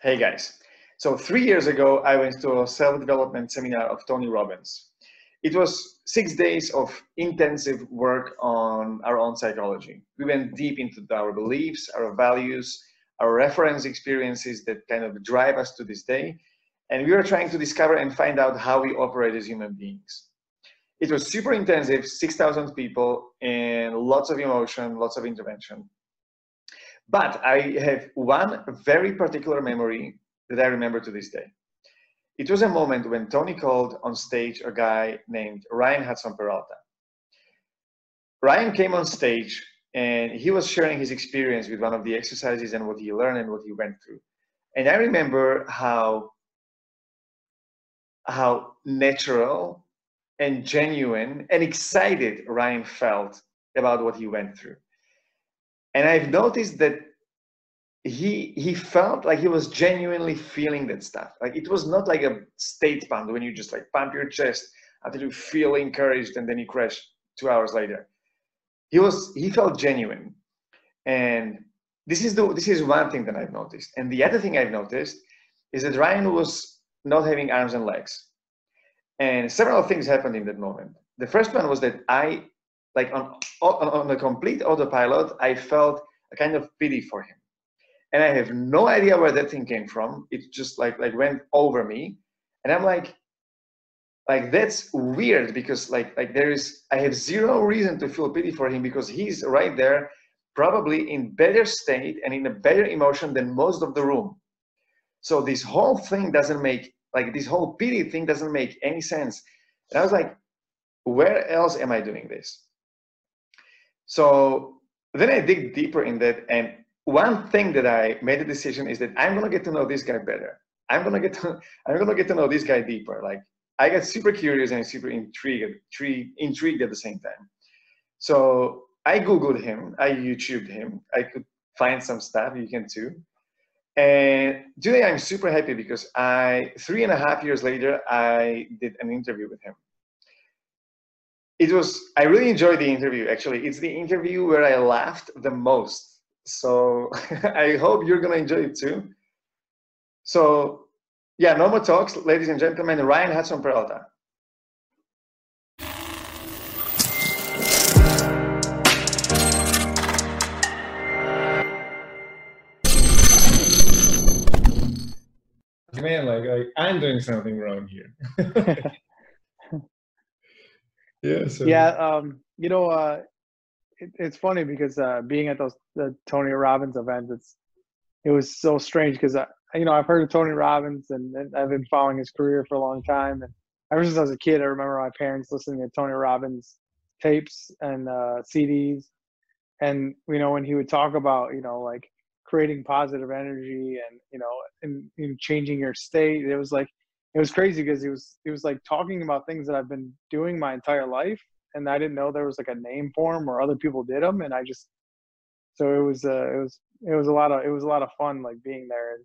Hey guys. So three years ago, I went to a self-development seminar of Tony Robbins. It was six days of intensive work on our own psychology. We went deep into our beliefs, our values, our reference experiences that kind of drive us to this day. And we were trying to discover and find out how we operate as human beings. It was super intensive, 6,000 people, and lots of emotion, lots of intervention. But I have one very particular memory that I remember to this day. It was a moment when Tony called on stage a guy named Ryan Hudson Peralta. Ryan came on stage and he was sharing his experience with one of the exercises and what he learned and what he went through. And I remember how how natural and genuine and excited Ryan felt about what he went through. And I've noticed that he he felt like he was genuinely feeling that stuff. Like it was not like a state pump when you just like pump your chest until you feel encouraged and then you crash two hours later. He was he felt genuine. And this is the this is one thing that I've noticed. And the other thing I've noticed is that Ryan was not having arms and legs. And several things happened in that moment. The first one was that I, like on, on, on a complete autopilot, I felt a kind of pity for him. And I have no idea where that thing came from. It just like like went over me. And I'm like, like that's weird because like like there is I have zero reason to feel pity for him because he's right there, probably in better state and in a better emotion than most of the room. So this whole thing doesn't make like this whole pity thing doesn't make any sense. And I was like, where else am I doing this? So then I dig deeper in that. And one thing that I made a decision is that I'm gonna get to know this guy better. I'm gonna get to I'm gonna get to know this guy deeper. Like I got super curious and super intrigued, intrigued at the same time. So I googled him, I YouTubed him. I could find some stuff. You can too. And today I'm super happy because I, three and a half years later, I did an interview with him. It was, I really enjoyed the interview actually. It's the interview where I laughed the most. So I hope you're gonna enjoy it too. So yeah, no more talks, ladies and gentlemen, Ryan Hudson Peralta. man, like, like I'm doing something wrong here. yeah. So. Yeah. Um, you know, uh, it, it's funny because uh, being at those the Tony Robbins events, it's it was so strange because I, you know, I've heard of Tony Robbins and, and, I've been following his career for a long time. And ever since I was a kid, I remember my parents listening to Tony Robbins tapes and uh, CDs. And you know, when he would talk about, you know, like creating positive energy and you know and, and changing your state it was like it was crazy because he was he was like talking about things that i've been doing my entire life and i didn't know there was like a name for them or other people did them and i just so it was uh it was it was a lot of it was a lot of fun like being there and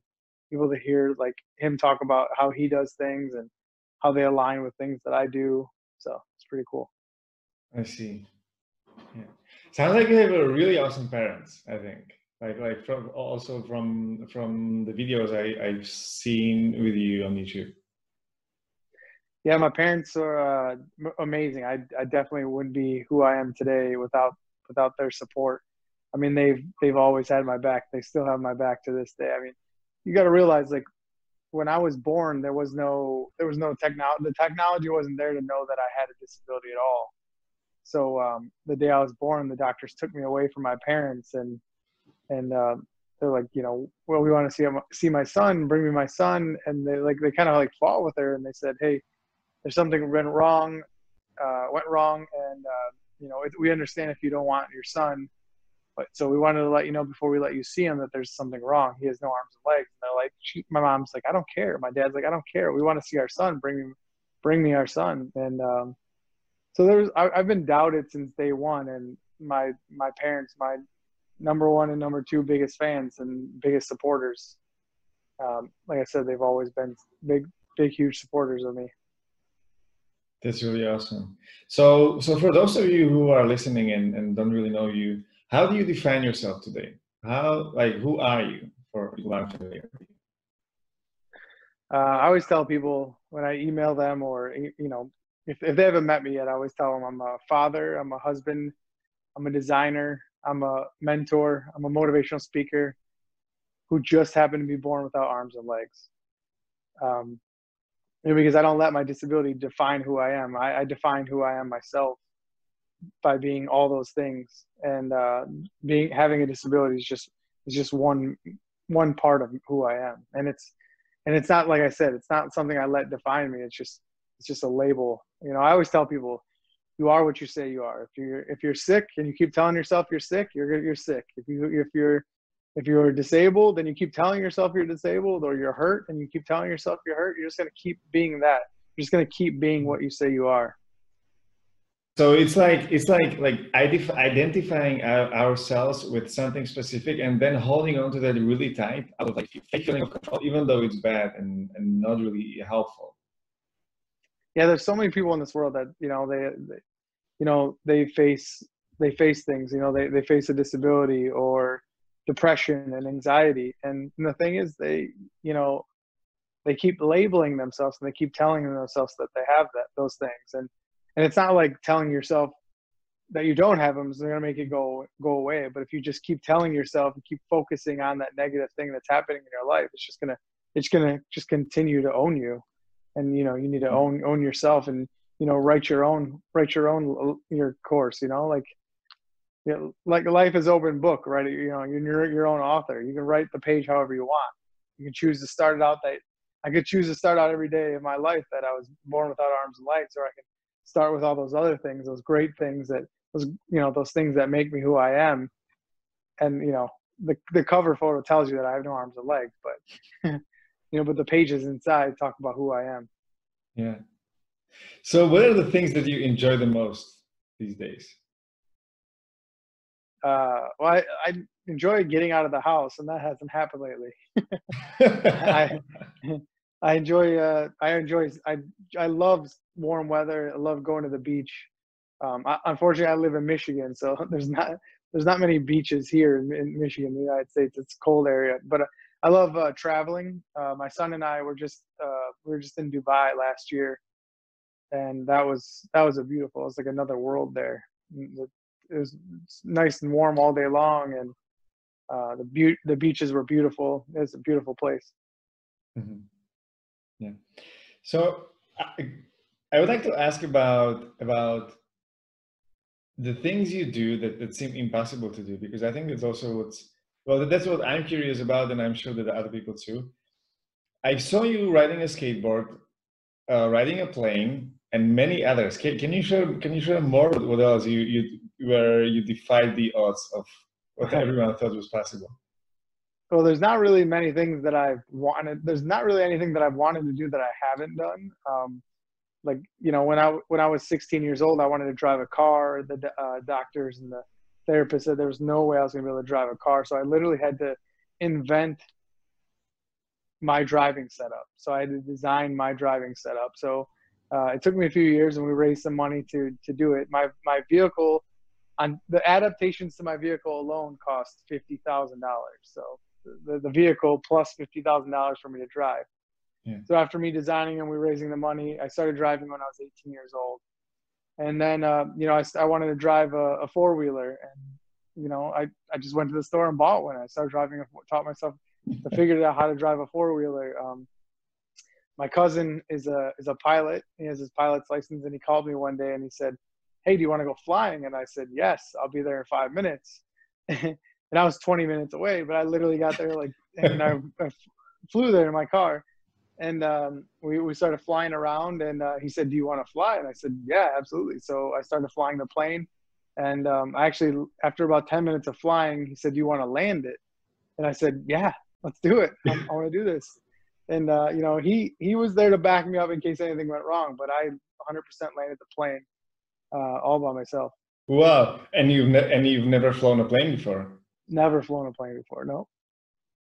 able to hear like him talk about how he does things and how they align with things that i do so it's pretty cool. I see. Yeah. Sounds like you have a really awesome parents i think. Like like from also from from the videos I, I've seen with you on YouTube. Yeah, my parents are uh, amazing. I I definitely wouldn't be who I am today without without their support. I mean, they've they've always had my back. They still have my back to this day. I mean, you got to realize like when I was born, there was no there was no technology. The technology wasn't there to know that I had a disability at all. So um, the day I was born, the doctors took me away from my parents and and uh, they're like, you know, well, we want to see see my son, bring me my son, and they like they kind of like fought with her, and they said, hey, there's something went wrong, uh, went wrong, and uh, you know, we understand if you don't want your son, but so we wanted to let you know before we let you see him that there's something wrong. He has no arms and legs. And they're like, she, my mom's like, I don't care. My dad's like, I don't care. We want to see our son. Bring me, bring me our son. And um, so there's, I, I've been doubted since day one, and my my parents, my number one and number two biggest fans and biggest supporters. Um, like I said, they've always been big, big, huge supporters of me. That's really awesome. So, so for those of you who are listening and, and don't really know you, how do you define yourself today? How, like, who are you for familiar? uh, I always tell people when I email them or you know if if they haven't met me yet, I always tell them I'm a father, I'm a husband, I'm a designer, I'm a mentor, I'm a motivational speaker who just happened to be born without arms and legs. Um, because I don't let my disability define who I am. I, I define who I am myself by being all those things, and uh, being having a disability is just is just one one part of who I am, and it's and it's not like I said, it's not something I let define me. It's just it's just a label. You know, I always tell people, you are what you say you are. If you're if you're sick and you keep telling yourself you're sick, you're you're sick. If you if you're if you're disabled and you keep telling yourself you're disabled or you're hurt and you keep telling yourself you're hurt, you're just going to keep being that. You're just going to keep being what you say you are. So it's like it's like like identifying ourselves with something specific and then holding on to that really tight out of like feeling of control, even though it's bad and, and not really helpful. Yeah, there's so many people in this world that you know they, they you know they face they face things. You know they they face a disability or depression and anxiety. And, the thing is, they, you know, they keep labeling themselves and they keep telling themselves that they have that those things. And and it's not like telling yourself that you don't have them is going to make it go go away. But if you just keep telling yourself and keep focusing on that negative thing that's happening in your life, it's just gonna it's gonna just continue to own you. And you know, you need to mm-hmm. own own yourself and you know write your own write your own your course. You know, like you know, like life is open book, right? You know, you're your own author. You can write the page however you want. You can choose to start it out that I could choose to start out every day of my life that I was born without arms and legs, or I can start with all those other things, those great things that those you know those things that make me who I am. And you know, the the cover photo tells you that I have no arms or legs, but you know, but the pages inside talk about who I am. Yeah. So, what are the things that you enjoy the most these days? Uh, well, I, I enjoy getting out of the house, and that hasn't happened lately. I, I enjoy, uh, I enjoy, I, I love warm weather. I love going to the beach. Um, I, unfortunately, I live in Michigan, so there's not there's not many beaches here in, in Michigan, the United States. It's a cold area, but uh, I love uh, traveling. Uh, my son and I were just uh, we were just in Dubai last year, and that was that was a beautiful. It was like another world there. The it was nice and warm all day long, and uh, the be- the beaches were beautiful. It's a beautiful place. Mm-hmm. Yeah. So I, I would like to ask about about the things you do that, that seem impossible to do because I think it's also what's well that's what I'm curious about and I'm sure that other people too. I saw you riding a skateboard, uh, riding a plane, and many others. Can, can you share can you share more what else you you where you defied the odds of what everyone thought was possible? Well, there's not really many things that I've wanted. There's not really anything that I've wanted to do that I haven't done. Um, like you know, when I when I was 16 years old, I wanted to drive a car. The uh, doctors and the therapist said there was no way I was going to be able to drive a car. So I literally had to invent my driving setup. So I had to design my driving setup. So uh, it took me a few years, and we raised some money to to do it. My my vehicle on the adaptations to my vehicle alone cost fifty thousand dollars. So the, the vehicle plus fifty thousand dollars for me to drive. Yeah. So after me designing and we raising the money, I started driving when I was 18 years old, and then uh, you know I, I wanted to drive a, a four wheeler, and you know I, I just went to the store and bought one. I started driving, a, taught myself, I figured out how to drive a four wheeler. Um, my cousin is a is a pilot. He has his pilot's license, and he called me one day and he said, hey, do you want to go flying? And I said, yes, I'll be there in five minutes. and I was 20 minutes away, but I literally got there like, and I, I flew there in my car. And um, we, we started flying around, and uh, he said, "Do you want to fly?" And I said, "Yeah, absolutely." So I started flying the plane, and um, actually, after about ten minutes of flying, he said, "Do you want to land it?" And I said, "Yeah, let's do it. I, I want to do this." And uh, you know, he he was there to back me up in case anything went wrong, but I 100% landed the plane uh, all by myself. Wow! And you've ne- and you've never flown a plane before? Never flown a plane before. No.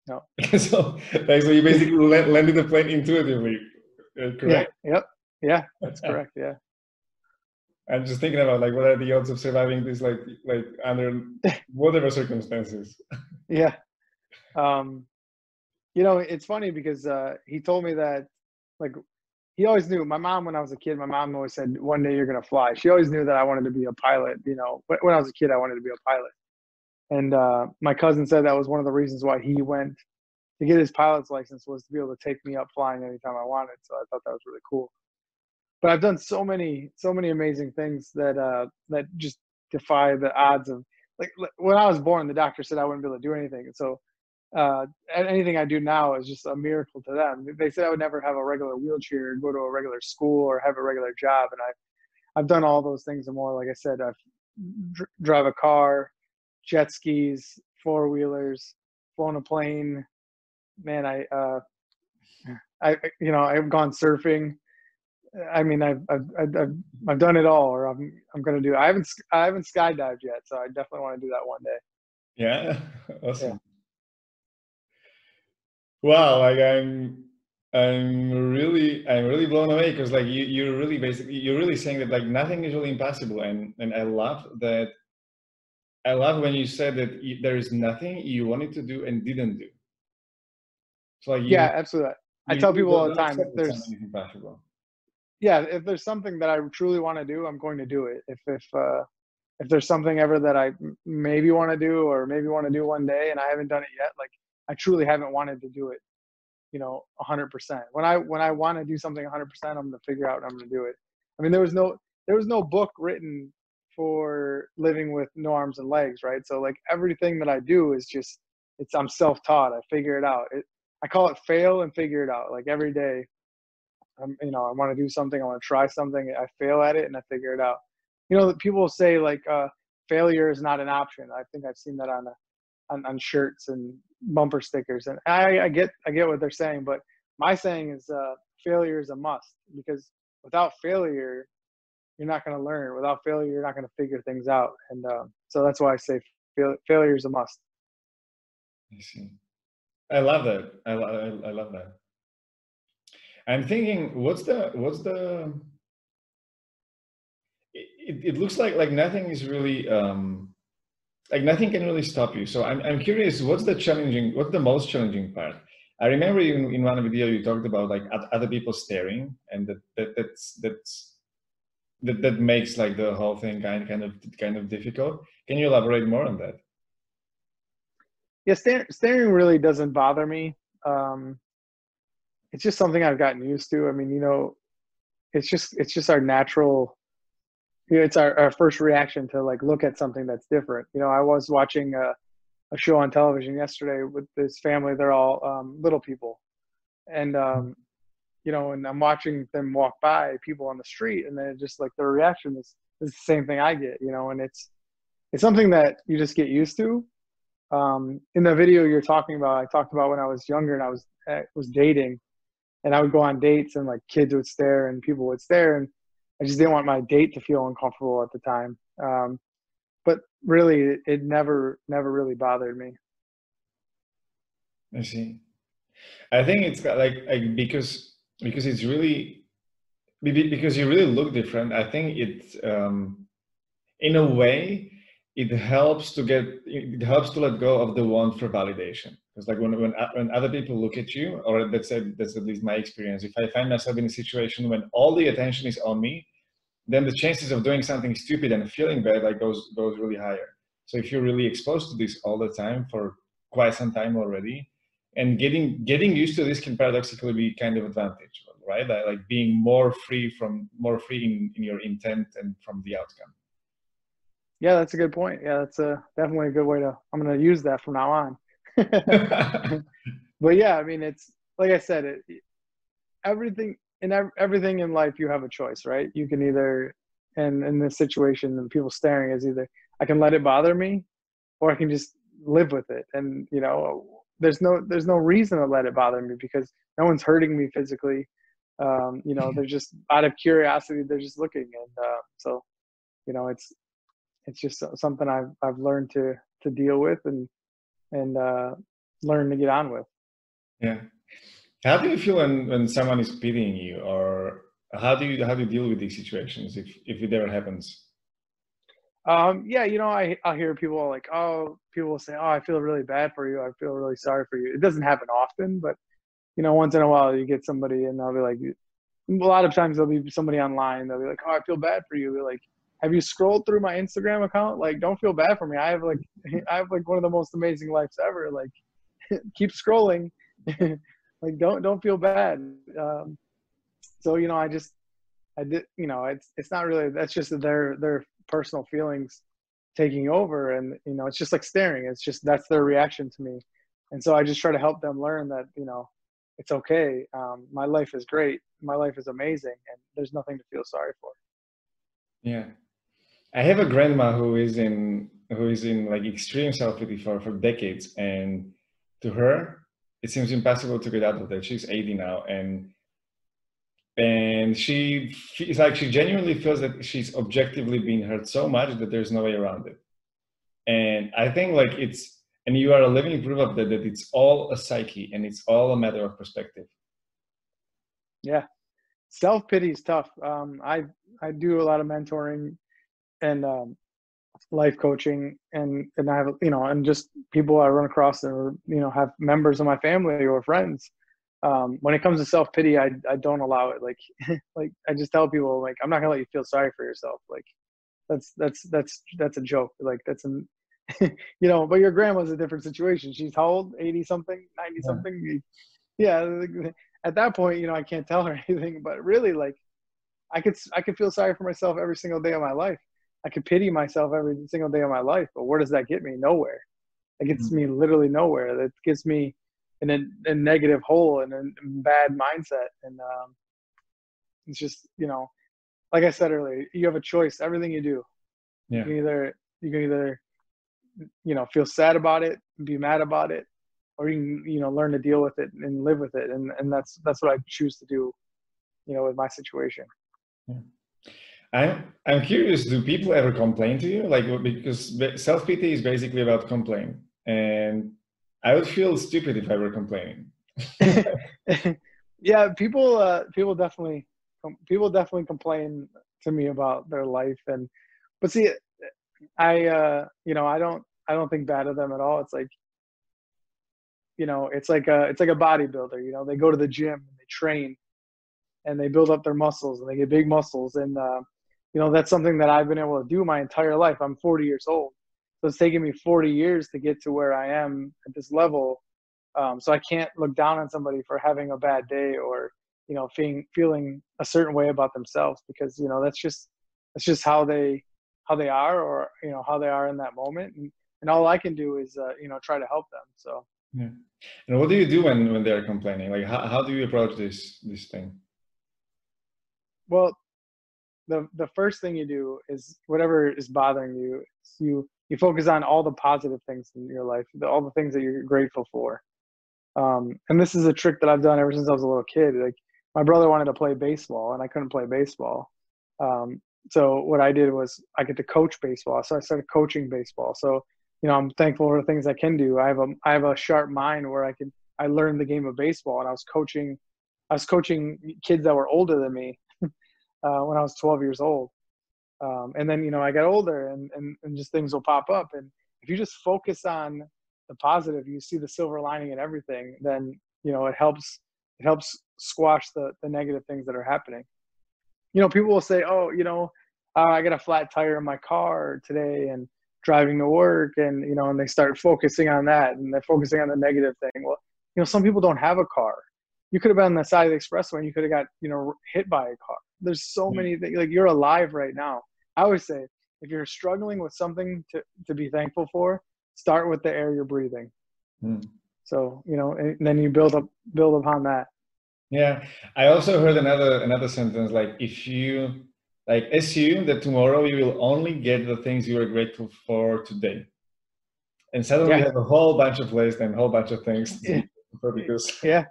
No. so, like, so you basically landed the plane intuitively, uh, correct? Yeah. Yep. Yeah, that's correct. Yeah. I'm just thinking about like what are the odds of surviving this like like under whatever circumstances. yeah. Um you know, it's funny because uh, he told me that, like, he always knew. My mom, when I was a kid, my mom always said, "One day you're gonna fly." She always knew that I wanted to be a pilot. You know, when I was a kid, I wanted to be a pilot. And uh, my cousin said that was one of the reasons why he went to get his pilot's license was to be able to take me up flying anytime I wanted. So I thought that was really cool. But I've done so many, so many amazing things that uh, that just defy the odds of like when I was born, the doctor said I wouldn't be able to do anything. So uh, anything I do now is just a miracle to them. They said I would never have a regular wheelchair, go to a regular school, or have a regular job, and I've I've done all those things and more. Like I said, I've dr- drive a car, jet skis, four wheelers, flown a plane. Man, I, uh, I, you know, I've gone surfing. I mean, I've, I've, I've, I've done it all, or I'm, I'm going to do. I haven't, I haven't skydived yet, so I definitely want to do that one day. Yeah, awesome. Yeah wow like i'm i'm really i'm really blown away because like you you're really basically you're really saying that like nothing is really impossible and and i love that i love when you said that you, there is nothing you wanted to do and didn't do. So like you, yeah absolutely. I tell people all the time if there's impossible. Yeah if there's something that i truly want to do i'm going to do it. If if uh if there's something ever that i maybe want to do or maybe want to do one day and i haven't done it yet like I truly haven't wanted to do it, you know, 100%. When I when I want to do something 100%, I'm going to figure out I'm going to do it. I mean, there was no there was no book written for living with no arms and legs, right? So like everything that I do is just it's I'm self-taught. I figure it out. It, I call it fail and figure it out. Like every day, I'm you know I want to do something. I want to try something. I fail at it and I figure it out. You know, people say like uh, failure is not an option. I think I've seen that on a on, on shirts and bumper stickers. And I, I get I get what they're saying, but my saying is uh, failure is a must because without failure, you're not going to learn. Without failure, you're not going to figure things out. And uh, so that's why I say fail, failure is a must. I see. I love that. I, I, I love that. I'm thinking, what's the what's the? It, it looks like like nothing is really um, like nothing can really stop you. So I'm, I'm curious, what's the challenging, what's the most challenging part? I remember in, in one video you talked about like other people staring and that, that that's, that's, that, that makes like the whole thing kind, kind of, kind of difficult. Can you elaborate more on that? Yeah, staring, staring really doesn't bother me. Um, it's just something I've gotten used to. I mean, you know, it's just, it's just our natural you know, it's our, our first reaction to like look at something that's different. You know, I was watching a, a show on television yesterday with this family. They're all um, little people, and um, you know, and I'm watching them walk by people on the street, and then just like their reaction is, is the same thing I get. You know, and it's it's something that you just get used to. Um, in the video you're talking about, I talked about when I was younger and I was I eh, was dating, and I would go on dates and like kids would stare and people would stare and I just didn't want my date to feel uncomfortable at the time. Um, but really, it, never, never really bothered me. I see. I think it's like, like because because it's really because you really look different. I think it um, in a way it helps to get it helps to let go of the want for validation. Because like when when when other people look at you, or let's say that's at least my experience. If I find myself in a situation when all the attention is on me, then the chances of doing something stupid and feeling bad like goes goes really higher. So if you're really exposed to this all the time for quite some time already, and getting getting used to this can paradoxically be kind of advantage, right? Like being more free from more free in, in your intent and from the outcome. Yeah, that's a good point. Yeah, that's a definitely a good way to. I'm going to use that from now on. but yeah, I mean, it's like I said, it everything in everything in life you have a choice right? You can either and in this situation and people staring is either i can let it bother me or i can just live with it. And you know there's no there's no reason to let it bother me because no one's hurting me physically. Um, you know they're just out of curiosity they're just looking. And uh, so you know it's it's just something i've i've learned to to deal with and and uh, learn to get on with. Yeah how do you feel when, when someone is pitying you, or how do you how do you deal with these situations if if it ever happens? Um, yeah, you know, I I hear people like, oh, people will say, oh, I feel really bad for you. I feel really sorry for you. It doesn't happen often, but you know, once in a while you get somebody and they'll be like, a lot of times there'll be somebody online. They'll be like, oh, I feel bad for you. They're like, have you scrolled through my Instagram account? Like, don't feel bad for me. I have like, I have like one of the most amazing lives ever. Like, keep scrolling. like, don't don't feel bad. Um, so you know, I just, I did, you know, it's it's not really. That's just their their personal feelings taking over. And you know it's just like staring. It's just that's their reaction to me. And so i just try to help them learn that you know it's okay. Um, my life is great. My life is amazing. And there's nothing to feel sorry for. Yeah. I have a grandma who is in who is in like extreme self-pity for for decades. And to her it seems impossible to get out of that she's 80 now and and she it's like she genuinely feels that she's objectively being hurt so much that there's no way around it. And i think like it's and you are a living proof of that that it's all a psyche and it's all a matter of perspective. Yeah. Self-pity is tough. Um, i i do a lot of mentoring and um, life coaching and and i have you know and just people i run across or you know have members of my family or friends um, when it comes to self pity, I I don't allow it. Like like I just tell people like I'm not gonna let you feel sorry for yourself. Like that's that's that's that's a joke. Like that's an you know. But your grandma's a different situation. She's how old? Eighty something, ninety yeah. something. Yeah. At that point, you know, I can't tell her anything. But really, like I could I could feel sorry for myself every single day of my life. I could pity myself every single day of my life. But where does that get me? Nowhere. It gets mm-hmm. me literally nowhere. That gets me in a, a negative hole and a bad mindset. And um, it's just, you know, like I said earlier, you have a choice. Everything you do, yeah. you can either you can either you know feel sad about it, be mad about it, or you can you know learn to deal with it and live with it. And and that's that's what I choose to do, you know, with my situation. Yeah. I'm I'm curious. Do people ever complain to you? Like because self pity is basically about complain, and I would feel stupid if I were complaining. yeah, people uh, people definitely people definitely complain to me about their life and but see I uh you know I don't I don't think bad of them at all. It's like you know, it's like a it's like a bodybuilder, you know, they go to the gym and they train and they build up their muscles and they get big muscles and uh, you know, that's something that I've been able to do my entire life. I'm 40 years old so it's taken me 40 years to get to where I am at this level. Um, so I can't look down on somebody for having a bad day or you know feeling feeling a certain way about themselves because you know that's just that's just how they how they are or you know how they are in that moment and, and all I can do is uh, you know try to help them. So. Yeah. And what do you do when when they're complaining? Like how how do you approach this this thing? Well, the the first thing you do is whatever is bothering you, you you focus on all the positive things in your life, all the things that you're grateful for. Um, and this is a trick that I've done ever since I was a little kid. Like my brother wanted to play baseball, and I couldn't play baseball. Um, so what I did was I get to coach baseball. So I started coaching baseball. So you know I'm thankful for the things I can do. I have a I have a sharp mind where I can I learned the game of baseball, and I was coaching I was coaching kids that were older than me uh, when I was 12 years old. Um, and then, you know, I got older and, and, and just things will pop up. And if you just focus on the positive, you see the silver lining in everything, then, you know, it helps, it helps squash the, the negative things that are happening. You know, people will say, oh, you know, uh, I got a flat tire in my car today and driving to work and, you know, and they start focusing on that and they're focusing on the negative thing. Well, you know, some people don't have a car. You could have been on the side of the expressway and you could have got, you know, hit by a car. There's so many things, like you're alive right now I always say if you're struggling with something to, to be thankful for, start with the air you're breathing. Mm. So, you know, and then you build up build upon that. Yeah. I also heard another another sentence like if you like assume that tomorrow you will only get the things you are grateful for today. And suddenly yeah. you have a whole bunch of lists and a whole bunch of things yeah. because yeah.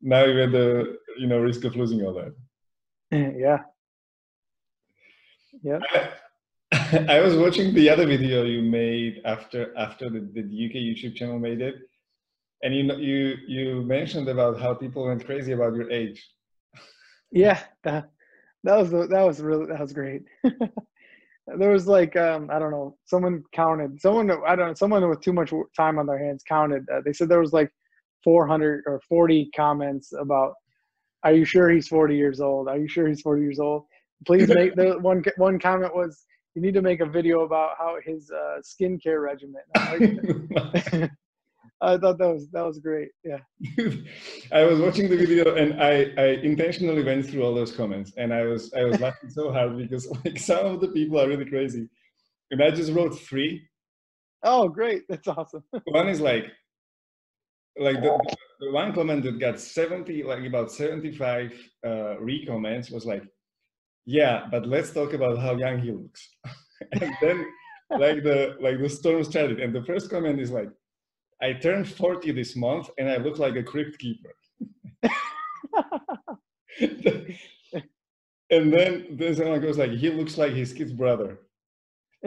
Now you're at the you know risk of losing all that. Yeah. Yeah. I, I, was watching the other video you made after after the, the UK YouTube channel made it, and you you you mentioned about how people went crazy about your age. Yeah, that that was that was really that was great. there was like um, I don't know. Someone counted. Someone I don't know. Someone with too much time on their hands counted. Uh, they said there was like 400 or 40 comments about. Are you sure he's 40 years old? Are you sure he's 40 years old? Please make the one. One comment was, "You need to make a video about how his uh, skincare regimen." I thought that was that was great. Yeah. I was watching the video and I, I intentionally went through all those comments and I was I was laughing so hard because like some of the people are really crazy. And I just wrote three. Oh great. That's awesome. one is like like the, the one comment that got 70 like about 75 uh re-comments was like yeah but let's talk about how young he looks and then like the like the storm started and the first comment is like I turned 40 this month and I look like a crypt keeper. and then then someone goes like, he looks like his kid's brother.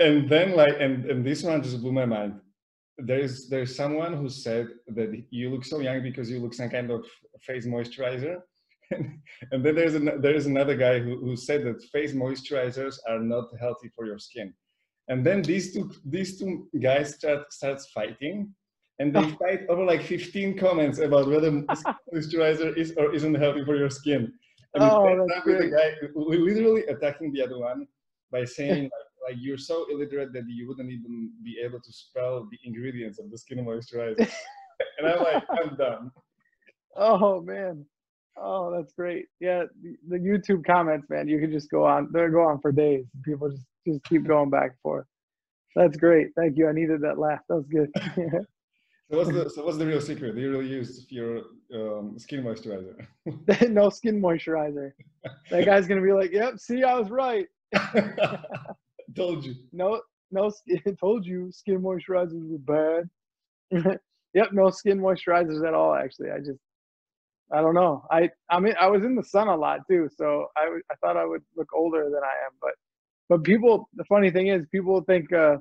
and then like and, and this one just blew my mind. There's there's someone who said that you look so young because you look some kind of face moisturizer. and then there's an, there's another guy who, who said that face moisturizers are not healthy for your skin. And then these two these two guys start starts fighting and they oh. fight over like 15 comments about whether moisturizer is or isn't healthy for your skin. And oh, that's with the guy literally attacking the other one by saying like, like you're so illiterate that you wouldn't even be able to spell the ingredients of the skin moisturizer and i'm like i'm done oh man Oh, that's great. Yeah, the, the YouTube comments, man, you can just go on. They go on for days. People just just keep going back and forth. That's great. Thank you. I needed that laugh. That was good. so what's the so what's the real secret? Do you really use your um, skin moisturizer? no skin moisturizer. That guy's gonna be like, "Yep, see, I was right." Told you. No, no. Told you, skin moisturizers were bad. yep, no skin moisturizers at all. Actually, I just I don't know. I I mean I was in the sun a lot too, so I I thought I would look older than I am, but but people. The funny thing is, people think uh,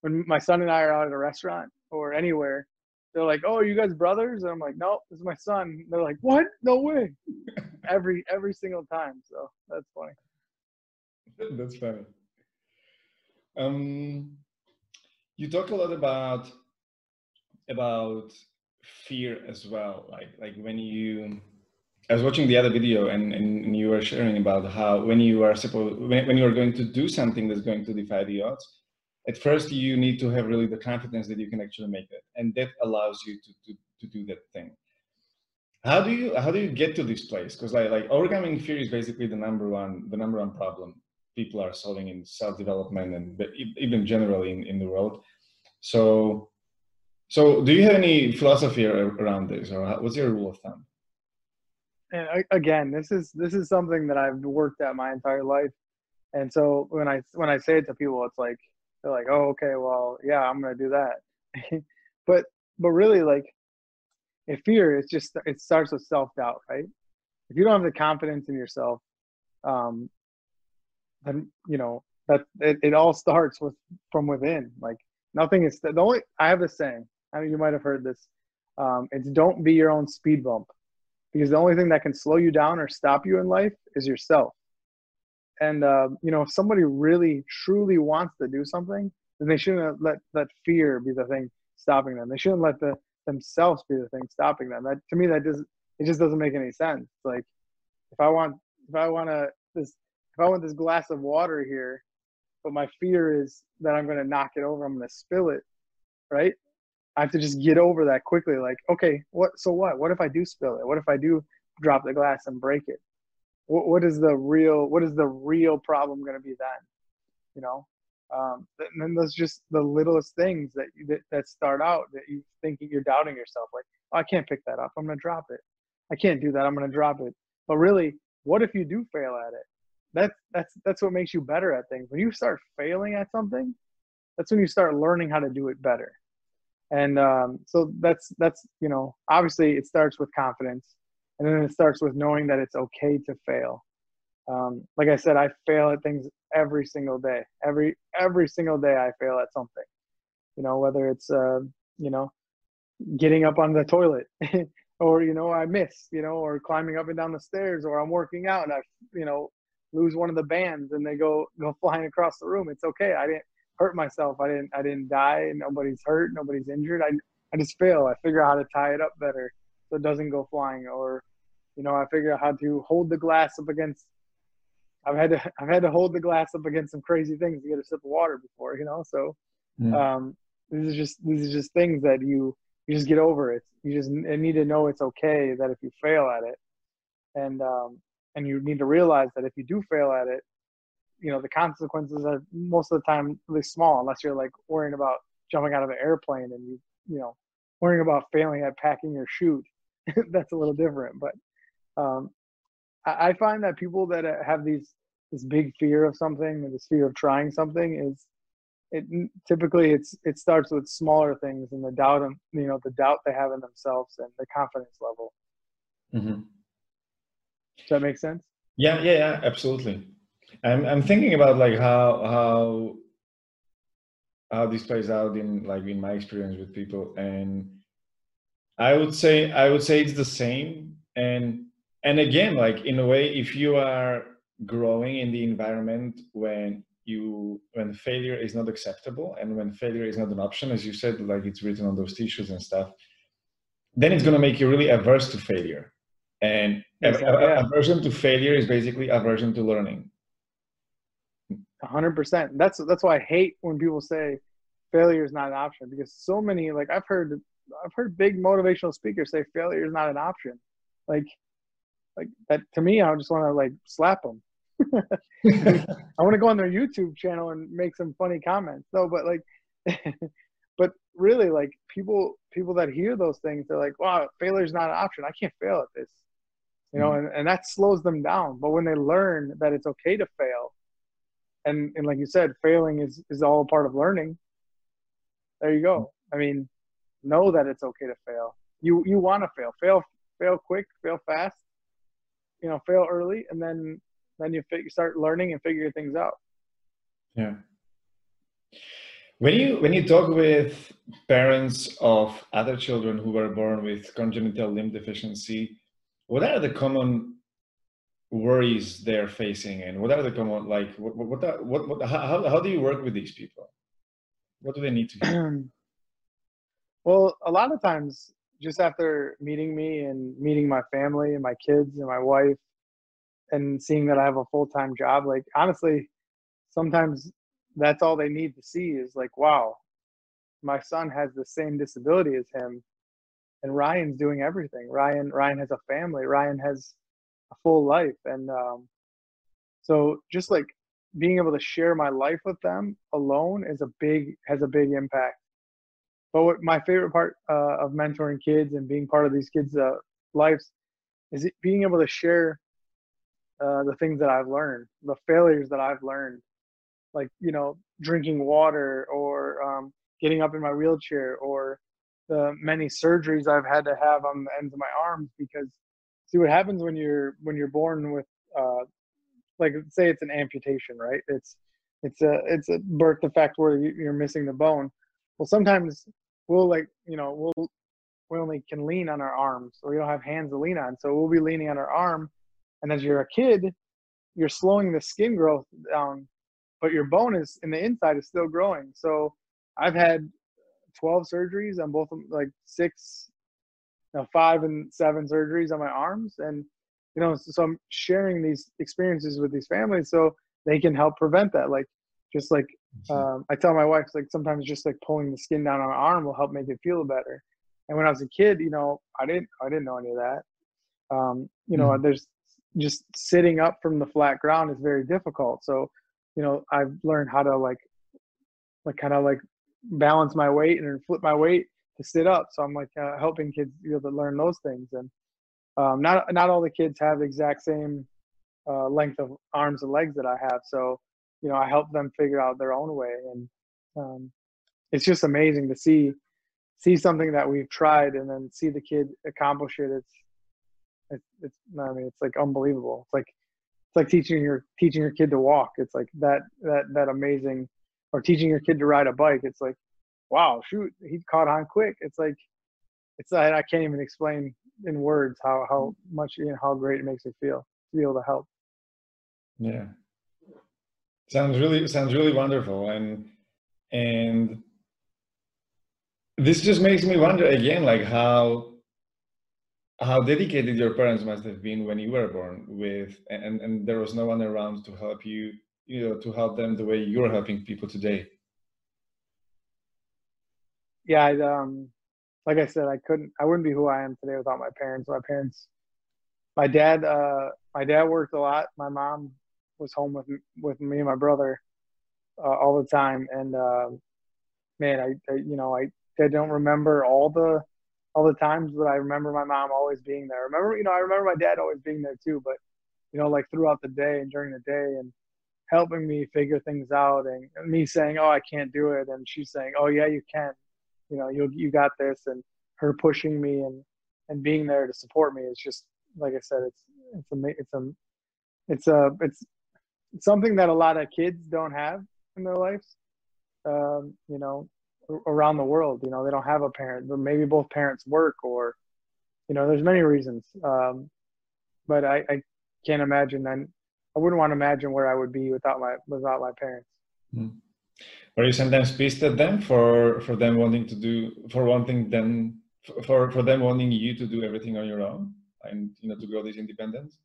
when my son and I are out at a restaurant or anywhere, they're like, "Oh, are you guys brothers?" And I'm like, "No, this is my son." They're like, "What? No way!" every every single time. So that's funny. That's funny. Um, you talk a lot about about fear as well like like when you I was watching the other video and, and you were sharing about how when you are supposed when, when you are going to do something that's going to defy the odds, at first you need to have really the confidence that you can actually make it. And that allows you to, to, to do that thing. How do you how do you get to this place? Because like like overcoming fear is basically the number one the number one problem people are solving in self-development and even generally in, in the world. So so, do you have any philosophy around this, or what's your rule of thumb? And again, this is this is something that I've worked at my entire life, and so when I when I say it to people, it's like they're like, "Oh, okay, well, yeah, I'm gonna do that," but but really, like, if fear, it's just it starts with self doubt, right? If you don't have the confidence in yourself, um, then you know that it, it all starts with from within. Like nothing is the only. I have this saying I mean, you might have heard this. Um, it's don't be your own speed bump because the only thing that can slow you down or stop you in life is yourself. And, uh, you know, if somebody really, truly wants to do something, then they shouldn't let that fear be the thing stopping them. They shouldn't let the themselves be the thing stopping them. That to me, that doesn't, it just doesn't make any sense. Like if I want, if I want to, this, I want this glass of water here, but my fear is that I'm going to knock it over, I'm going to spill it, right? I have to just get over that quickly. Like, okay, what? So what? What if I do spill it? What if I do drop the glass and break it? What, what is the real? What is the real problem going to be then? You know, um, and then there's just the littlest things that, that that start out that you thinking you're doubting yourself. Like, oh, I can't pick that up. I'm going to drop it. I can't do that. I'm going to drop it. But really, what if you do fail at it? That's that's that's what makes you better at things. When you start failing at something, that's when you start learning how to do it better. And um, so that's that's you know obviously it starts with confidence and then it starts with knowing that it's okay to fail. Um, like i said i fail at things every single day. Every every single day i fail at something. You know whether it's uh, you know getting up on the toilet or you know i miss you know or climbing up and down the stairs or i'm working out and i you know lose one of the bands and they go go flying across the room. It's okay. I didn't hurt myself. I didn't I didn't die. Nobody's hurt. Nobody's injured. I I just fail. I figure out how to tie it up better so it doesn't go flying. Or, you know, I figure out how to hold the glass up against. I've had to I've had to hold the glass up against some crazy things to get a sip of water before. You know, so mm. um, these are just these are just things that you you just get over it. You just need to know it's okay that if you fail at it, and um, and you need to realize that if you do fail at it, you know the consequences are most of the time really small unless you're like worrying about jumping out of an airplane and you you know worrying about failing at packing your chute. That's a little different, but um, I, find that people that have these this big fear of something, this fear of trying something, is it typically it's it starts with smaller things and the doubt and you know the doubt they have in themselves and the confidence level. Mm-hmm. Does that make sense? Yeah, yeah, yeah, absolutely. I'm I'm thinking about like how how how this plays out in like in my experience with people, and I would say I would say it's the same. And and again, like in a way, if you are growing in the environment when you when failure is not acceptable and when failure is not an option, as you said, like it's written on those t-shirts and stuff, then it's going to make you really averse to failure and exactly, aversion to failure is basically aversion to learning. hundred percent. That's that's why I hate when people say failure is not an option because so many like I've heard I've heard big motivational speakers say failure is not an option. Like like that to me, I just want to like slap them. I want to go on their YouTube channel and make some funny comments. No, but like, but really, like people people that hear those things, they're like, "Wow, failure is not an option. I can't fail at this." You know, mm-hmm. and, and that slows them down. But when they learn that it's okay to fail, and and like you said, failing is is all part of learning. There you go. I mean, know that it's okay to fail. You you want to fail, fail fail quick, fail fast. You know, fail early, and then then you start learning and figure things out. Yeah. When you when you talk with parents of other children who were born with congenital limb deficiency, what are the common worries they're facing and what are the common like what what what, what how, how do you work with these people? What do they need to do well a lot of times just after meeting me and meeting my family and my kids and my wife and seeing that i have a full-time job like honestly sometimes that's all they need to see is like wow my son has the same disability as him and Ryan's doing everything. Ryan Ryan has a family. Ryan has a full life, and um, so just like being able to share my life with them alone is a big has a big impact. But what my favorite part uh, of mentoring kids and being part of these kids' uh, lives is being able to share uh, the things that I've learned, the failures that I've learned, like you know drinking water or um, getting up in my wheelchair or the many surgeries I've had to have on the ends of my arms because see what happens when you're when you're born with uh, like say it's an amputation, right? It's it's a it's a birth defect where you're missing the bone. Well, sometimes we'll like you know we'll we only can lean on our arms, or we don't have hands to lean on, so we'll be leaning on our arm. And as you're a kid, you're slowing the skin growth down, but your bone is in the inside is still growing. So I've had 12 surgeries on both like six, you know, five and seven surgeries on my arms. And, you know, so, so I'm sharing these experiences with these families so they can help prevent that. Like, just like um, I tell my wife, like sometimes just like pulling the skin down on my arm will help make it feel better. And when I was a kid, you know, I didn't, I didn't know any of that. Um, you know, mm-hmm. there's just sitting up from the flat ground is very difficult. So, you know, I've learned how to like, like kind of like balance my weight and flip my weight to sit up. So I'm like uh, helping kids to learn those things. And um, not not all the kids have the exact same uh, length of arms and legs that I have. So you know I help them figure out their own way. And um, it's just amazing to see see something that we've tried and then see the kid accomplish it. It's it's, it's I mean it's like unbelievable. It's like it's like teaching your teaching your kid to walk. It's like that that that amazing or teaching your kid to ride a bike. It's like, wow, shoot, he caught on quick. It's like, it's I, I can't even explain in words how how much you know, how great it makes me feel to be able to help. Yeah. Sounds really sounds really wonderful. And and this just makes me wonder again, like how how dedicated your parents must have been when you were born with and and there was no one around to help you you know to help them the way you're helping people today? Yeah I, um like i said i couldn't i wouldn't be who i am today without my parents. My parents my dad uh my dad worked a lot. My mom was home with with me and my brother uh, all the time. And uh man I, I you know i i don't remember all the all the times, but I remember my mom always being there. I remember, you know, I remember my dad always being there too, but you know, like throughout the day and during the day and helping me figure things out and me saying, "Oh, I can't do it," and she's saying, "Oh, yeah, you can." You know, you you got this, and her pushing me and and being there to support me is just like I said, it's it's a it's a it's a it's something that a lot of kids don't have in their lives. Um, you know, around the world. You know, they don't have a parent, but maybe both parents work, or you know, there's many reasons. Um, but I, I can't imagine. I, wouldn't want to imagine where I would be without my without my parents. Mm. Were you sometimes pissed at them for for them wanting to do for wanting them for for them wanting you to do everything on your own and you know to grow this independence?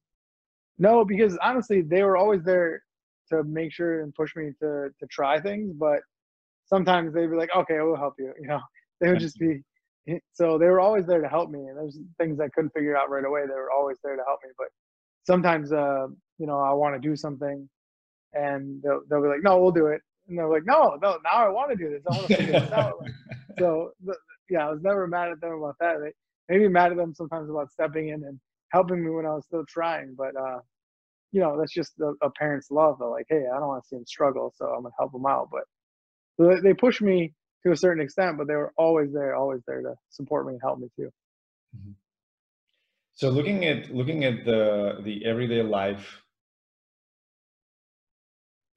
No, because honestly, they were always there to make sure and push me to to try things, but sometimes they'd be like, okay, we'll help you. You know, they would just be, so they were always there to help me. And there's things I couldn't figure out right away. They were always there to help me. But sometimes, uh, you know, I want to do something and they'll, they'll be like, no, we'll do it. And they're like, no, no, now I want to do this. I want to figure this out. so yeah, I was never mad at them about that. They, maybe mad at them sometimes about stepping in and helping me when I was still trying. But, uh, you know, that's just a, a parent's love. They're like, hey, I don't want to see him struggle, so I'm gonna help him out. But so they pushed me to a certain extent, but they were always there, always there to support me and help me too. Mm-hmm. So looking at looking at the the everyday life,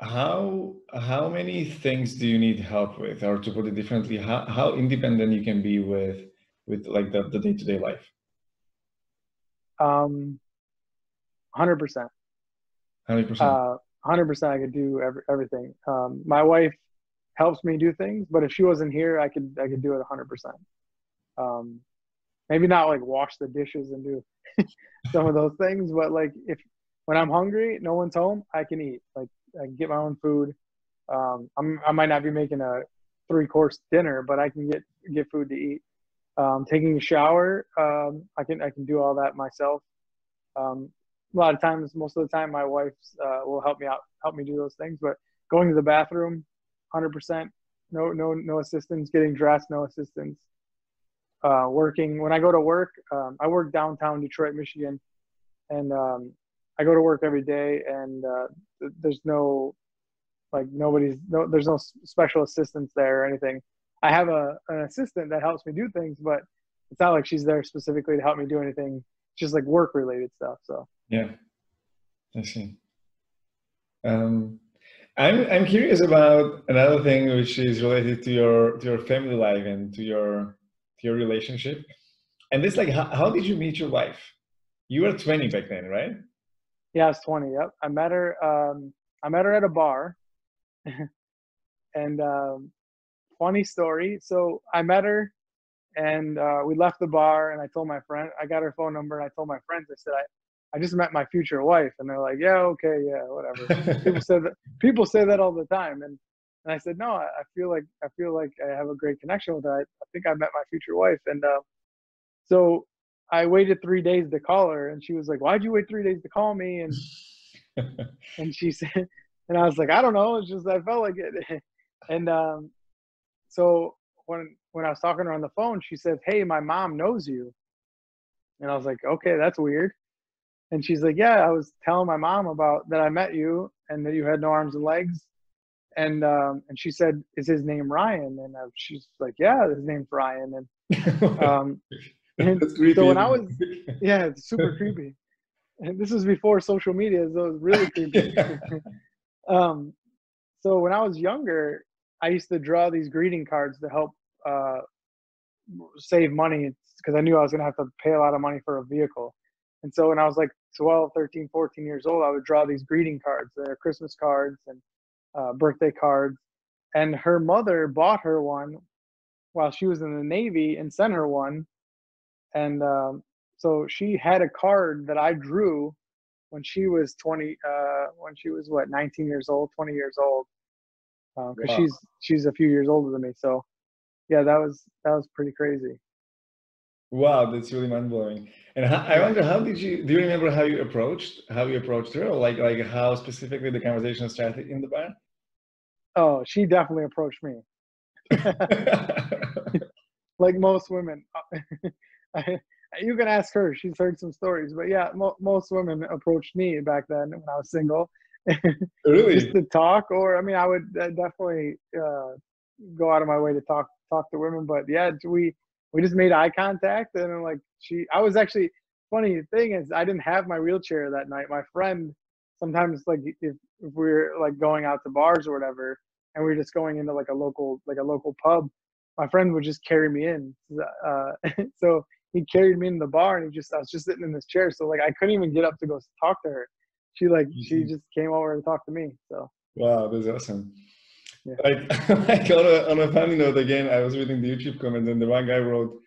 how how many things do you need help with, or to put it differently, how how independent you can be with with like the the day to day life? Um, hundred percent. Hundred percent. Uh, hundred percent. I could do every, everything. Um, my wife helps me do things. But if she wasn't here, I could I could do it 100% Um, Maybe not like wash the dishes and do some of those things, but like if when I'm hungry, no one's home, I can eat. Like I can get my own food. Um, I'm, I might not be making a three course dinner, but I can get get food to eat. Um, taking a shower, um, I can I can do all that myself. Um, a lot of times, most of the time, my wife uh, will help me out, help me do those things. But going to the bathroom, 100%. No, no, no assistance. Getting dressed, no assistance. Uh, working when I go to work, um, I work downtown Detroit, Michigan, and um, I go to work every day. And uh, there's no, like nobody's no, there's no special assistance there or anything. I have a an assistant that helps me do things, but it's not like she's there specifically to help me do anything. It's just like work related stuff. So yeah, I see. Um, I'm I'm curious about another thing which is related to your to your family life and to your to your relationship. And it's like how, how did you meet your wife? You were 20 back then, right? Yeah, I was 20. Yep. I met her um I met her at a bar. and um funny story. So I met her and uh, we left the bar and I told my friend I got her phone number and I told my friends I said I I just met my future wife, and they're like, yeah, okay, yeah, whatever. people say that. People say that all the time, and and I said, no, I, I, feel like I feel like I have a great connection with her. I, I think I met my future wife, and uh, so I waited three days to call her, and she was like, why'd you wait three days to call me? And and she said, and I was like, I don't know, it's just I felt like it, and um, so when when I was talking to her on the phone, she said, hey, my mom knows you, and I was like, okay, that's weird. And she's like, yeah, I was telling my mom about that I met you and that you had no arms and legs. And um, and she said, is his name Ryan? And uh, she's like, yeah, his name's Ryan. And, um, and so when I was, yeah, it's super creepy. And this was before social media, so it was really creepy. um, so when I was younger, I used to draw these greeting cards to help uh, save money because I knew I was going to have to pay a lot of money for a vehicle. And so when I was like 12, 13, 14 years old, I would draw these greeting cards, their Christmas cards and uh, birthday cards. And her mother bought her one while she was in the Navy and sent her one. And um, so she had a card that I drew when she was 20, uh, when she was what, 19 years old, 20 years old. Because uh, wow. she's she's a few years older than me. So yeah, that was that was pretty crazy. Wow, that's really mind blowing. And how, I wonder, how did you? Do you remember how you approached how you approached her, or like like how specifically the conversation started in the bar? Oh, she definitely approached me. like most women, you can ask her. She's heard some stories, but yeah, mo- most women approached me back then when I was single. really? Just to talk, or I mean, I would uh, definitely uh, go out of my way to talk talk to women. But yeah, we we just made eye contact and I'm like she I was actually funny thing is I didn't have my wheelchair that night. My friend sometimes like if, if we are like going out to bars or whatever and we are just going into like a local like a local pub, my friend would just carry me in. Uh, so he carried me in the bar and he just I was just sitting in this chair. So like I couldn't even get up to go talk to her. She like mm-hmm. she just came over and talked to me. So Wow, that's awesome. Yeah. Like, like on, a, on a funny note, again, I was reading the YouTube comments and the one guy wrote,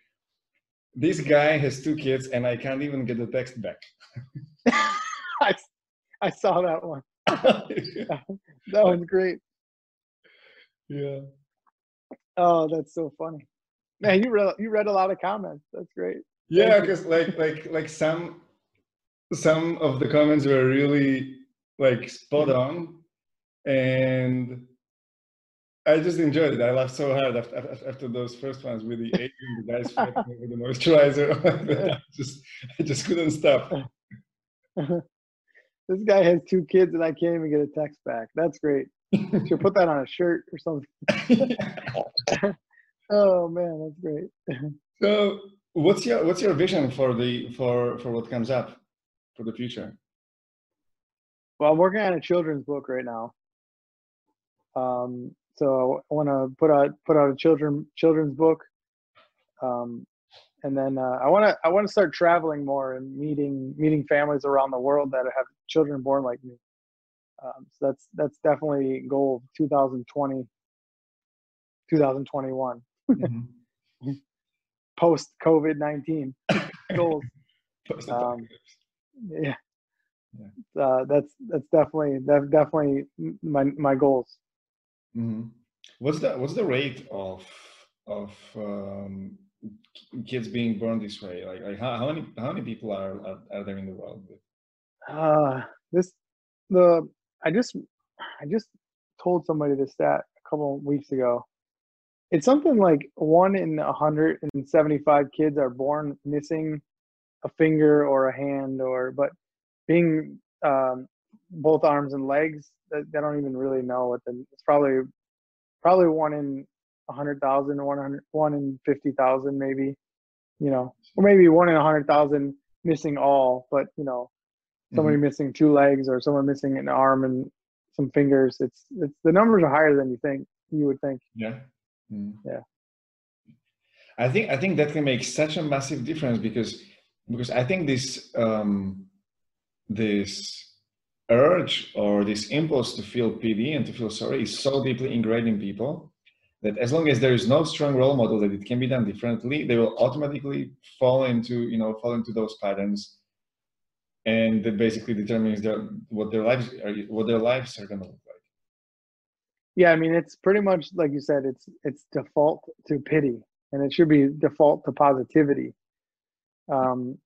this guy has two kids and I can't even get the text back. I, I saw that one. that one's great. Yeah. Oh, that's so funny. Man, you read you read a lot of comments. That's great. Yeah, because like like like some some of the comments were really like spot on, and I just enjoyed it. I laughed so hard after, after those first ones with the Adrian, the guys with the moisturizer. I just I just couldn't stop. this guy has two kids and I can't even get a text back. That's great. Should put that on a shirt or something. Oh man, that's great. so what's your what's your vision for the for for what comes up for the future? Well, I'm working on a children's book right now. Um, so I want to put out put out a children children's book, um, and then uh, I want to I want to start traveling more and meeting meeting families around the world that have children born like me. Um, so that's that's definitely goal 2020, 2021. Mm-hmm. Post COVID nineteen goals. Um, yeah, yeah. Uh, that's that's definitely that's definitely my my goals. Mm-hmm. What's the what's the rate of of um, kids being born this way? Like, like how, how many how many people are, are, are there in the world? Uh, this the I just I just told somebody this stat a couple of weeks ago. It's something like one in 175 kids are born missing a finger or a hand or but being um, both arms and legs they don't even really know what the it's probably probably one in a hundred thousand, one hundred one in fifty thousand, maybe, you know, or maybe one in a hundred thousand missing all, but you know, somebody mm-hmm. missing two legs or someone missing an arm and some fingers. It's it's the numbers are higher than you think you would think. Yeah. Mm. Yeah. I think I think that can make such a massive difference because because I think this um, this urge or this impulse to feel pity and to feel sorry is so deeply ingrained in people that as long as there is no strong role model that it can be done differently, they will automatically fall into, you know, fall into those patterns. And that basically determines their, what their lives are, what their lives are going to look. Yeah, I mean, it's pretty much like you said. It's it's default to pity, and it should be default to positivity. Um,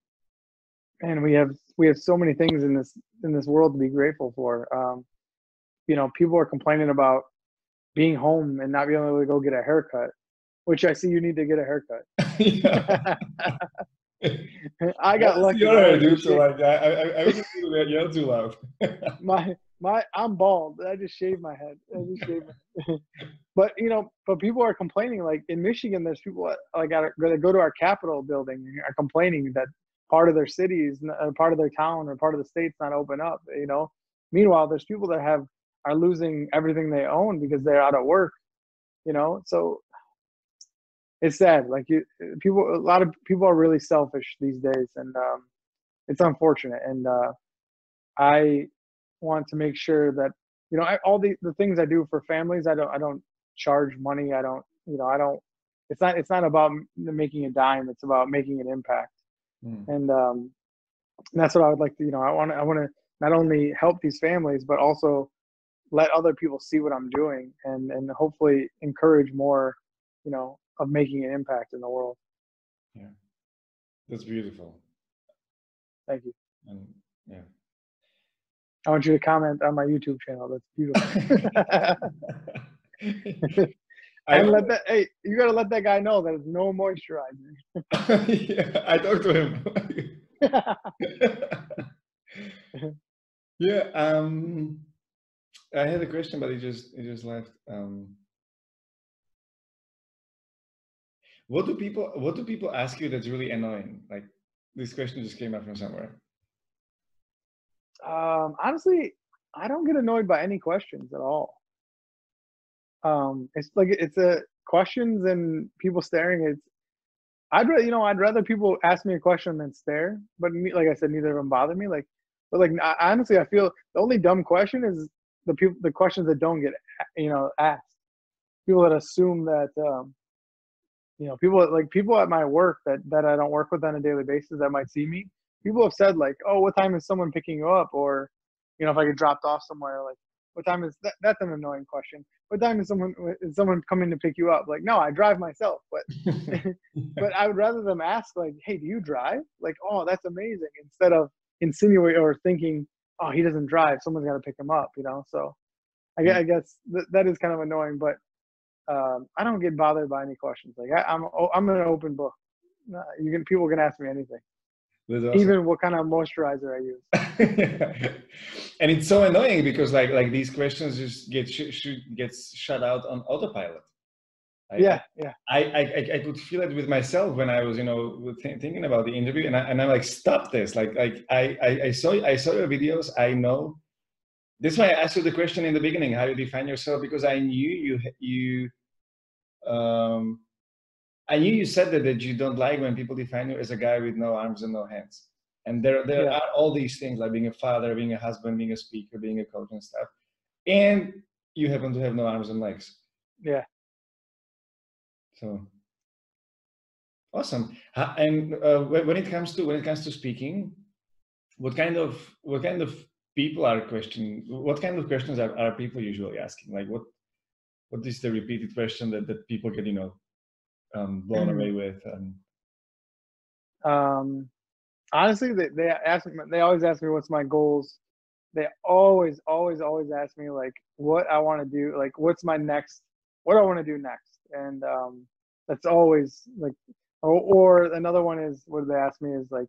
and we have we have so many things in this in this world to be grateful for. Um, you know, people are complaining about being home and not being able to go get a haircut, which I see you need to get a haircut. I got lucky. Your hair, dude. So like, I, I, I wouldn't do that. You're too loud. my, my, I'm bald. I just shaved my head. I just shaved my but you know, but people are complaining. Like in Michigan, there's people like to go to our Capitol building are complaining that part of their cities, part of their town, or part of the state's not open up. You know, meanwhile, there's people that have are losing everything they own because they're out of work. You know, so it's sad. Like you, people, a lot of people are really selfish these days, and um, it's unfortunate, and uh, I want to make sure that you know I, all the the things I do for families. I don't I don't charge money. I don't you know I don't. It's not it's not about making a dime. It's about making an impact, mm. and um, and that's what I would like to you know I want I want to not only help these families but also let other people see what I'm doing and and hopefully encourage more you know of making an impact in the world. Yeah, that's beautiful. Thank you. And yeah. I want you to comment on my YouTube channel. That's beautiful. and let that hey, you gotta let that guy know that it's no moisturizer. yeah, I talked to him. yeah, um I had a question, but he just he just left. Um what do people what do people ask you that's really annoying? Like this question just came up from somewhere. Um, honestly, I don't get annoyed by any questions at all. Um, it's like it's a questions and people staring. It's I'd rather you know I'd rather people ask me a question than stare. But me, like I said, neither of them bother me. Like, but like I, honestly, I feel the only dumb question is the people the questions that don't get you know asked. People that assume that um, you know people like people at my work that that I don't work with on a daily basis that might see me people have said like, "Oh, what time is someone picking you up?" Or, you know, if I get dropped off somewhere, like, "What time is that?" That's an annoying question. What time is someone is someone coming to pick you up? Like, no, I drive myself. But but I would rather them ask like, "Hey, do you drive?" Like, "Oh, that's amazing," instead of insinuate or thinking, "Oh, he doesn't drive. Someone's got to pick him up." You know, so I, I guess th- that is kind of annoying, but. Um, I don't get bothered by any questions. Like I, I'm, I'm an open book. You can people can ask me anything. Awesome. Even what kind of moisturizer I use. and it's so annoying because like like these questions just get sh- sh- gets shut out on autopilot. I, yeah, yeah. I, I I could feel it with myself when I was you know th- thinking about the interview, and I, and I'm like, stop this! Like like I, I I saw I saw your videos. I know. That's why I asked you the question in the beginning: how you define yourself? Because I knew you you um I knew you said that that you don't like when people define you as a guy with no arms and no hands. And there there yeah. are all these things like being a father, being a husband, being a speaker, being a coach and stuff. And you happen to have no arms and legs. Yeah. So awesome. And uh, when it comes to when it comes to speaking, what kind of what kind of people are questioning? What kind of questions are, are people usually asking? Like what what is the repeated question that, that people get you know um, blown away with? And... Um, honestly, they, they ask me, they always ask me what's my goals. They always, always, always ask me like what I want to do, like what's my next, what I want to do next, and um, that's always like, or, or another one is what they ask me is like,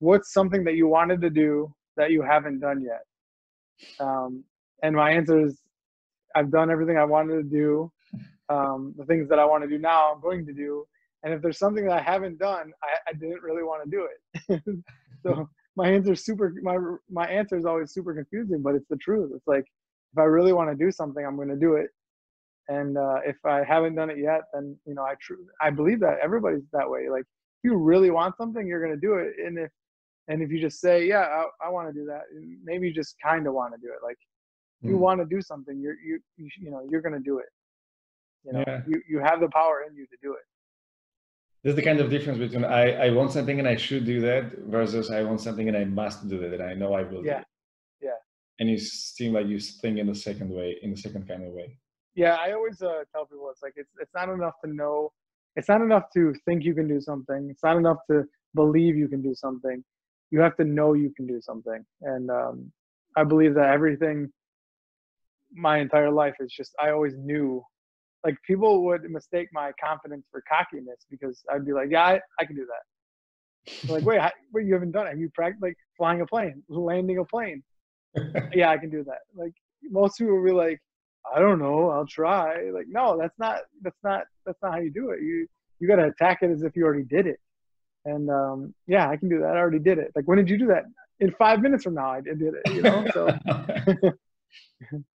what's something that you wanted to do that you haven't done yet? Um, and my answer is, I've done everything I wanted to do um, the things that I want to do now, I'm going to do. And if there's something that I haven't done, I, I didn't really want to do it. so my answer is super. My my answer is always super confusing, but it's the truth. It's like if I really want to do something, I'm going to do it. And uh, if I haven't done it yet, then you know I true I believe that everybody's that way. Like if you really want something, you're going to do it. And if and if you just say, yeah, I, I want to do that, maybe you just kind of want to do it. Like you mm. want to do something, you're you you, you know you're going to do it. You know, yeah. you, you have the power in you to do it. There's the kind of difference between I, I want something and I should do that versus I want something and I must do that and I know I will yeah. Yeah. And you seem like you think in the second way, in the second kind of way. Yeah, I always uh, tell people it's like it's it's not enough to know it's not enough to think you can do something. It's not enough to believe you can do something. You have to know you can do something. And um, I believe that everything my entire life is just I always knew like people would mistake my confidence for cockiness because I'd be like, yeah, I, I can do that. like, wait, how, wait, you haven't done it? Have you practiced like flying a plane, landing a plane? yeah, I can do that. Like most people will be like, I don't know, I'll try. Like, no, that's not that's not that's not how you do it. You you got to attack it as if you already did it. And um, yeah, I can do that. I already did it. Like, when did you do that? In five minutes from now, I did it. You know, so.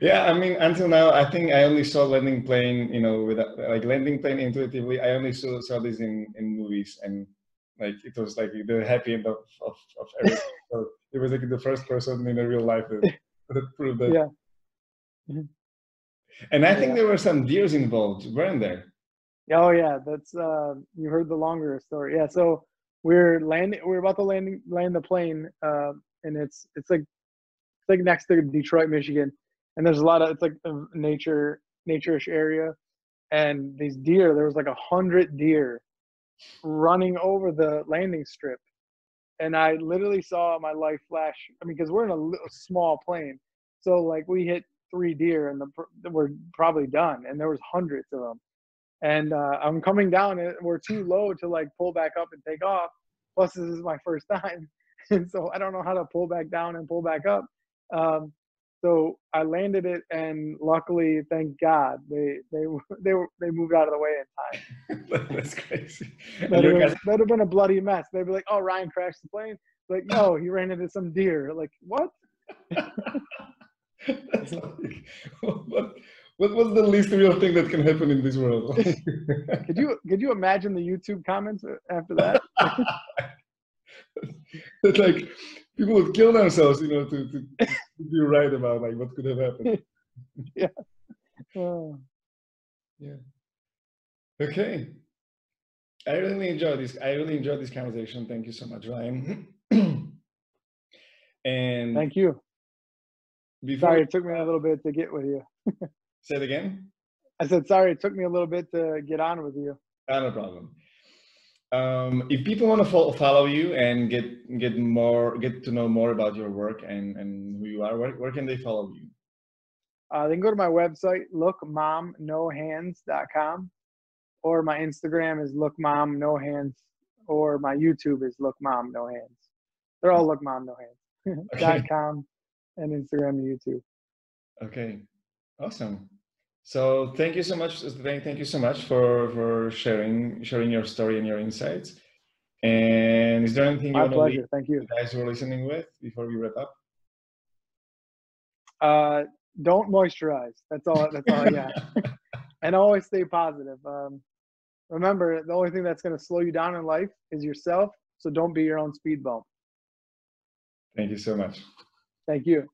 yeah, I mean, until now, I think I only saw landing plane, you know, with like landing plane intuitively. I only saw, saw this in, in movies and Like it was like the happy end of of, of everything. so it was like the first person in a real life that, that proved that. Yeah. Mhm. And I think Yeah. there were some deers involved, weren't there? Oh yeah, that's uh, you heard the longer story. Yeah, so we're landing. We're about to landing land the plane, uh, and it's it's like like next to Detroit, Michigan, and there's a lot of it's like a nature nature-ish area, and these deer. There was like a hundred deer running over the landing strip, and I literally saw my life flash. I mean, because we're in a little small plane, so like we hit three deer, and the, we're probably done, and there was hundreds of them and uh, I'm coming down and we're too low to like pull back up and take off. Plus, this is my first time, and so I don't know how to pull back down and pull back up. Um, so I landed it, and luckily, thank God, they they they were they moved out of the way in time. That's crazy. That'd you have, guys- have been a bloody mess. They'd be like, "Oh, Ryan crashed the plane." Like, no, he ran into some deer. Like, what? That's like, what, what, what's the least real thing that can happen in this world? Could you could you imagine the YouTube comments after that? it's like people would kill themselves, you know, to, to, to be right about like what could have happened. Yeah. Oh. Yeah. Okay. I really enjoyed this. I really enjoyed this conversation. Thank you so much, Ryan. and Thank you. before Sorry, it took me a little bit to get with you. say it again. I said, sorry, it took me a little bit to get on with you. Ah, no problem. Um, if people want to fo- follow you and get get more, get to know more about your work and, and who you are, where, where can they follow you? Uh, they can go to my website, lookmomnohands.com, or my Instagram is lookmomnohands, or my YouTube is lookmomnohands. They're all lookmomnohands. Okay. dot com and Instagram and YouTube. Okay, awesome. So thank you so much. Thank, thank you so much for for sharing sharing your story and your insights. And is there anything you My want to leave. Thank you. guys who are listening with before we wrap up? Uh, don't moisturize. That's all. That's all I got. and always stay positive. Um, remember, the only thing that's going to slow you down in life is yourself. So don't be your own speed bump. Thank you so much. Thank you.